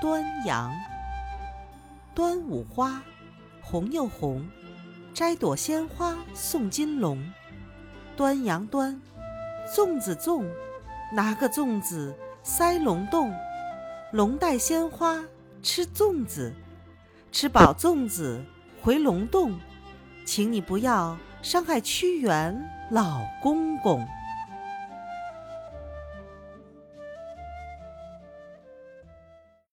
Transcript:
端阳。端午花红又红，摘朵鲜花送金龙，端阳端粽子粽，拿个粽子塞龙洞，龙带鲜花吃粽子，吃饱粽子回龙洞，请你不要伤害屈原老公公。